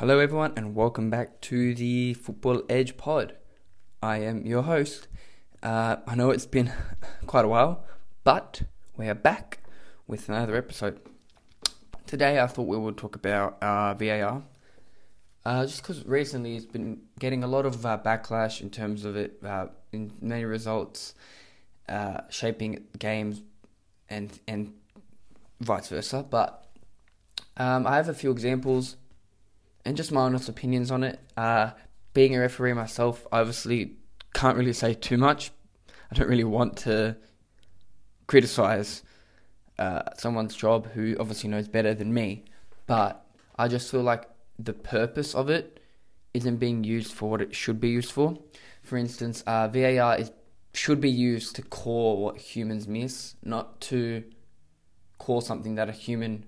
Hello, everyone, and welcome back to the Football Edge Pod. I am your host. Uh, I know it's been quite a while, but we are back with another episode. Today, I thought we would talk about uh, VAR, uh, just because recently it's been getting a lot of uh, backlash in terms of it, uh, in many results, uh, shaping games, and and vice versa. But um, I have a few examples and just my honest opinions on it. Uh, being a referee myself, I obviously can't really say too much. I don't really want to criticize uh, someone's job who obviously knows better than me, but I just feel like the purpose of it isn't being used for what it should be used for. For instance, uh, VAR is should be used to call what humans miss, not to call something that a human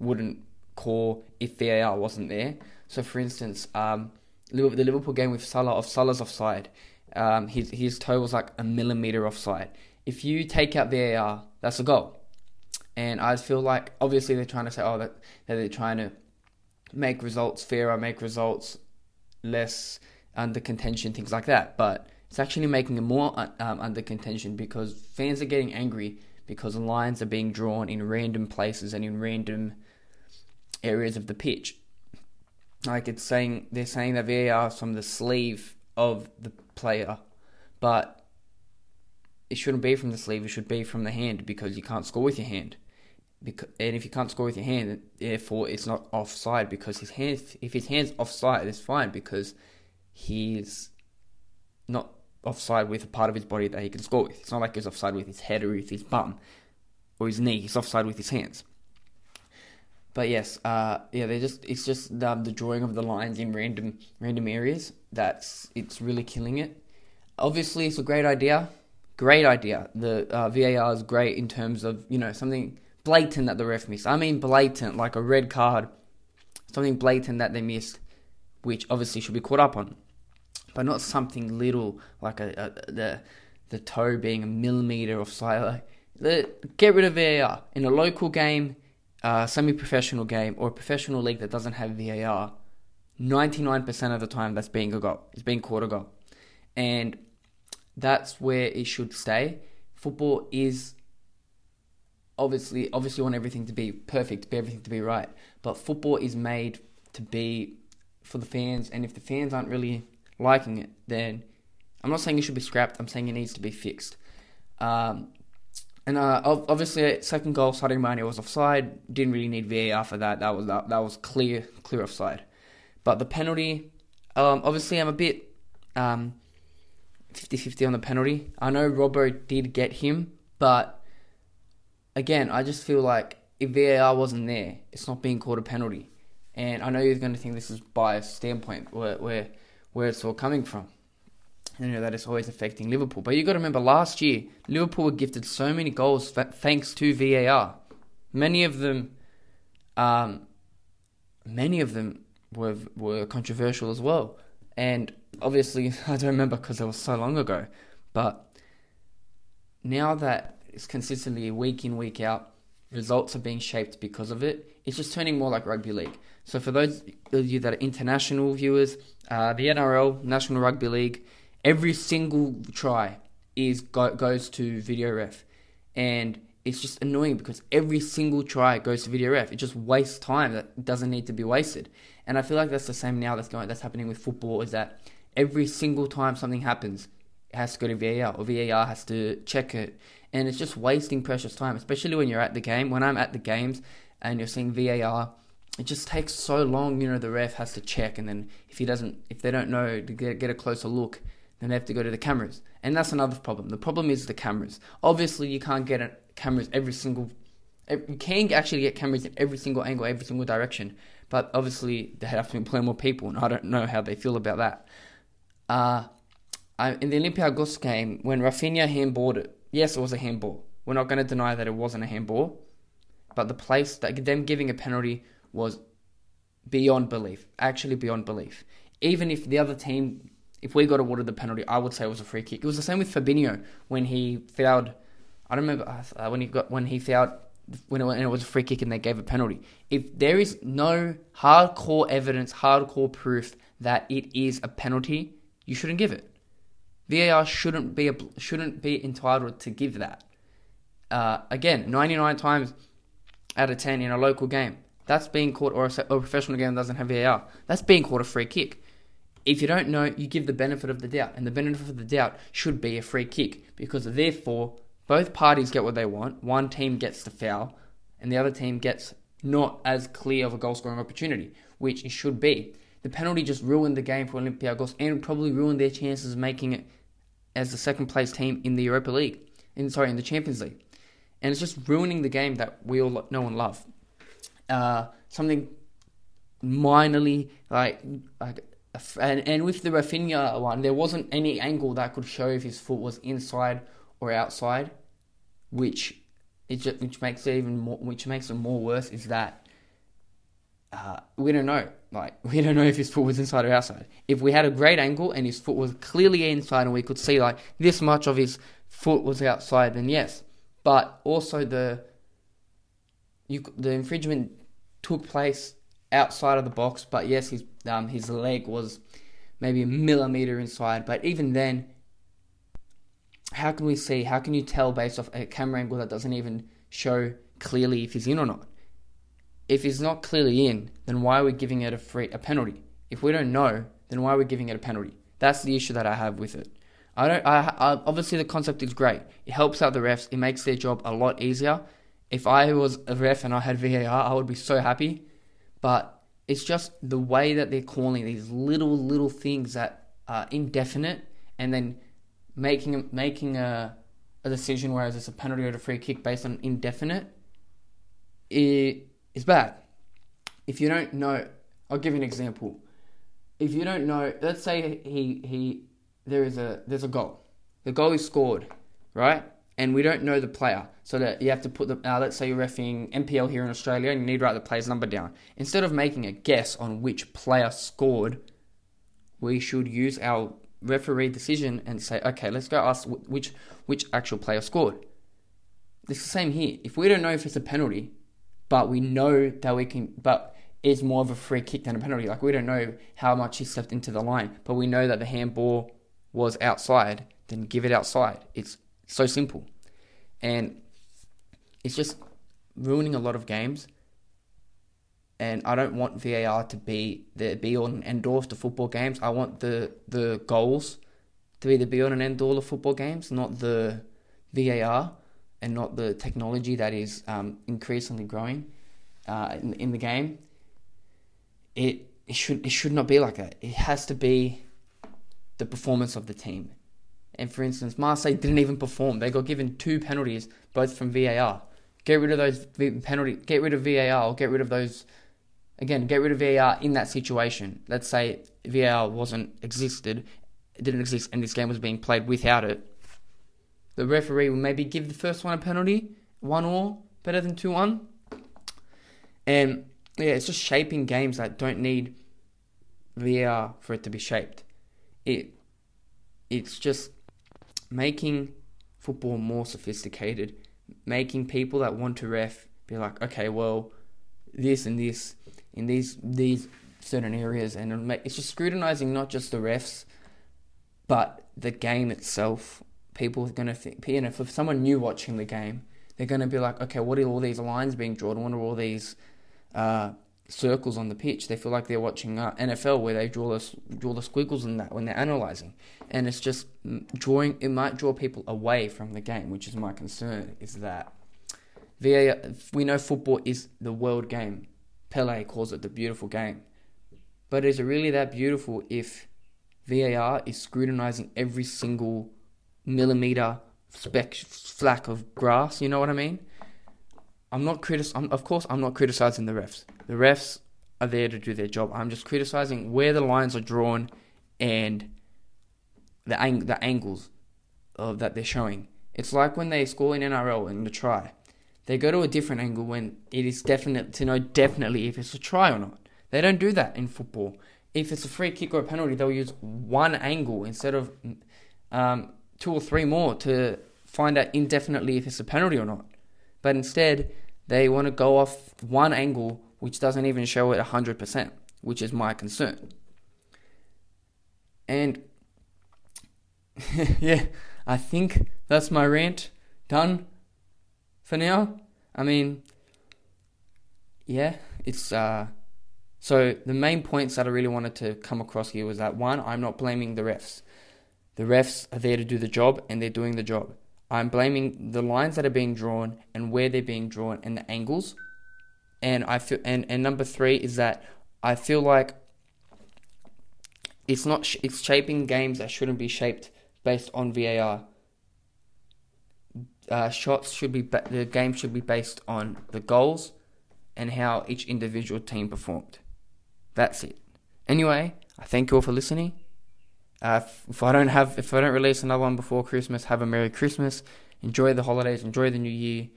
wouldn't call if VAR wasn't there. So, for instance, um, the Liverpool game with Salah of Salah's offside, um, his his toe was like a millimeter offside. If you take out VAR, that's a goal. And I feel like obviously they're trying to say, oh, that, that they're trying to make results fairer, make results less under contention, things like that. But it's actually making it more um, under contention because fans are getting angry because lines are being drawn in random places and in random areas of the pitch. Like it's saying they're saying that VAR is from the sleeve of the player, but it shouldn't be from the sleeve. It should be from the hand because you can't score with your hand. Because, and if you can't score with your hand, therefore it's not offside because his hand. If his hand's offside, it's fine because he's not offside with a part of his body that he can score with. It's not like he's offside with his head or with his bum or his knee. He's offside with his hands. But yes, uh, yeah, they just it's just um, the drawing of the lines in random random areas that's it's really killing it. Obviously, it's a great idea, great idea. The uh, VAR is great in terms of you know something blatant that the ref missed. I mean blatant, like a red card, something blatant that they missed, which obviously should be caught up on, but not something little like a, a the the toe being a millimeter offside. Like, get rid of VAR in a local game a semi-professional game or a professional league that doesn't have VAR, 99% of the time that's being a goal. It's being caught a goal. And that's where it should stay. Football is obviously obviously want everything to be perfect, everything to be right. But football is made to be for the fans and if the fans aren't really liking it, then I'm not saying it should be scrapped, I'm saying it needs to be fixed. Um, and uh, obviously, second goal, Sadio Mane was offside. Didn't really need VAR for that. That was that, that was clear, clear offside. But the penalty, um, obviously, I'm a bit um, 50-50 on the penalty. I know Robbo did get him, but again, I just feel like if VAR wasn't there, it's not being called a penalty. And I know you're going to think this is biased standpoint where where where it's all coming from you know that is always affecting Liverpool. But you've got to remember, last year Liverpool were gifted so many goals thanks to VAR. Many of them, um, many of them were were controversial as well. And obviously, I don't remember because it was so long ago. But now that it's consistently week in week out, results are being shaped because of it. It's just turning more like rugby league. So for those of you that are international viewers, uh, the NRL, National Rugby League every single try is go, goes to video ref, and it's just annoying because every single try goes to video ref. It just wastes time that doesn't need to be wasted. And I feel like that's the same now. That's going. That's happening with football. Is that every single time something happens, it has to go to VAR or VAR has to check it, and it's just wasting precious time. Especially when you're at the game. When I'm at the games and you're seeing VAR, it just takes so long. You know, the ref has to check, and then if he doesn't, if they don't know to get get a closer look, then they have to go to the cameras. And that's another problem. The problem is the cameras. Obviously, you can't get cameras every single. You can actually get cameras in every single angle, every single direction, but obviously they have to employ more people, and I don't know how they feel about that. Uh, I, in the Olympiacos game, when Rafinha handballed it, yes, it was a handball. We're not going to deny that it wasn't a handball, but the place that them giving a penalty was beyond belief, actually beyond belief. Even if the other team if we got awarded the penalty, I would say it was a free kick. It was the same with Fabinho when he fouled. I don't remember uh, when he got when he fouled when it, when it was a free kick and they gave a penalty. If there is no hardcore evidence, hardcore proof that it is a penalty, you shouldn't give it. VAR shouldn't be a, shouldn't be entitled to give that. Uh, again, 99 times out of 10 in a local game, that's being caught, or a, or a professional game that doesn't have VAR, that's being caught a free kick. If you don't know, you give the benefit of the doubt, and the benefit of the doubt should be a free kick because therefore both parties get what they want. One team gets the foul, and the other team gets not as clear of a goal scoring opportunity, which it should be. The penalty just ruined the game for Olympiacos and probably ruined their chances of making it as the second place team in the Europa League, in sorry, in the Champions League, and it's just ruining the game that we all know and love. Uh, something minorly like like and, and with the Rafinha one, there wasn't any angle that could show if his foot was inside or outside, which it just, which makes it even more which makes it more worse is that uh, we don't know. Like we don't know if his foot was inside or outside. If we had a great angle and his foot was clearly inside and we could see like this much of his foot was outside, then yes. But also the you, the infringement took place outside of the box, but yes, his um, his leg was maybe a millimeter inside. But even then, how can we see? How can you tell based off a camera angle that doesn't even show clearly if he's in or not? If he's not clearly in, then why are we giving it a free a penalty? If we don't know, then why are we giving it a penalty? That's the issue that I have with it. I don't. I, I obviously the concept is great. It helps out the refs. It makes their job a lot easier. If I was a ref and I had VAR, I would be so happy. But it's just the way that they're calling these little little things that are indefinite, and then making making a a decision whereas it's a penalty or a free kick based on indefinite. It is bad. If you don't know, I'll give you an example. If you don't know, let's say he he there is a there's a goal. The goal is scored, right? And we don't know the player, so that you have to put the. Uh, let's say you're refing NPL here in Australia, and you need to write the player's number down. Instead of making a guess on which player scored, we should use our referee decision and say, okay, let's go ask which which actual player scored. It's the same here. If we don't know if it's a penalty, but we know that we can, but it's more of a free kick than a penalty. Like we don't know how much he stepped into the line, but we know that the handball was outside, then give it outside. It's so simple. And it's just ruining a lot of games. And I don't want VAR to be the be all and end all of the football games. I want the the goals to be the be all and end all of football games, not the VAR and not the technology that is um, increasingly growing uh, in, in the game. It, it should it should not be like that. It has to be the performance of the team. And for instance, Marseille didn't even perform. They got given two penalties, both from VAR. Get rid of those penalty. Get rid of VAR. Or get rid of those. Again, get rid of VAR in that situation. Let's say VAR wasn't existed, it didn't exist, and this game was being played without it. The referee will maybe give the first one a penalty, one all, better than two one. And yeah, it's just shaping games that don't need VAR for it to be shaped it it's just making football more sophisticated, making people that want to ref be like, okay, well, this and this in these these certain areas, and it's just scrutinizing not just the refs, but the game itself. People are gonna think, you know, for someone new watching the game, they're gonna be like, okay, what are all these lines being drawn? What are all these uh, circles on the pitch. They feel like they're watching uh, NFL where they draw the draw the squiggles and that when they're analyzing, and it's just drawing. It might draw people away from the game, which is my concern. Is that VAR? We know football is the world game. Pele calls it the beautiful game, but is it really that beautiful if VAR is scrutinizing every single millimeter speck flack of grass? You know what I mean? I'm not critic. Of course, I'm not criticizing the refs. The refs are there to do their job. I'm just criticizing where the lines are drawn and the ang- the angles of that they're showing. It's like when they score in NRL in the try. They go to a different angle when it is definite to know definitely if it's a try or not. They don't do that in football. If it's a free kick or a penalty, they'll use one angle instead of um, two or three more to find out indefinitely if it's a penalty or not. But instead, They want to go off one angle which doesn't even show it 100%, which is my concern. And yeah, I think that's my rant done for now. I mean, yeah, it's uh so the main points that I really wanted to come across here was that one, I'm not blaming the refs. The refs are there to do the job and they're doing the job. I'm blaming the lines that are being drawn and where they're being drawn and the angles. And I feel and, and number 3 is that I feel like it's not it's shaping games that shouldn't be shaped based on VAR. Uh, shots should be the game should be based on the goals and how each individual team performed. That's it. Anyway, I thank you all for listening. Uh, if I don't have, if I don't release another one before Christmas, have a Merry Christmas. Enjoy the holidays. Enjoy the New Year.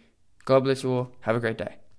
God bless you all. Have a great day.